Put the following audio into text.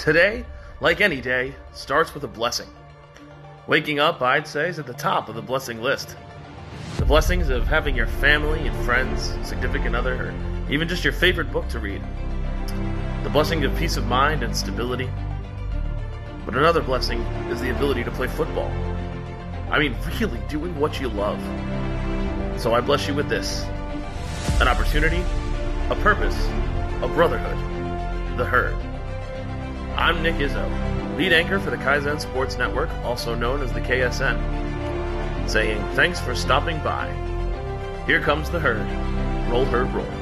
Today, like any day, starts with a blessing. Waking up, I'd say, is at the top of the blessing list. The blessings of having your family and friends, significant other, or even just your favorite book to read. The blessing of peace of mind and stability. But another blessing is the ability to play football. I mean, really doing what you love. So I bless you with this an opportunity, a purpose, a brotherhood, the herd. I'm Nick Izzo, lead anchor for the Kaizen Sports Network, also known as the KSN, saying thanks for stopping by. Here comes the herd. Roll herd roll.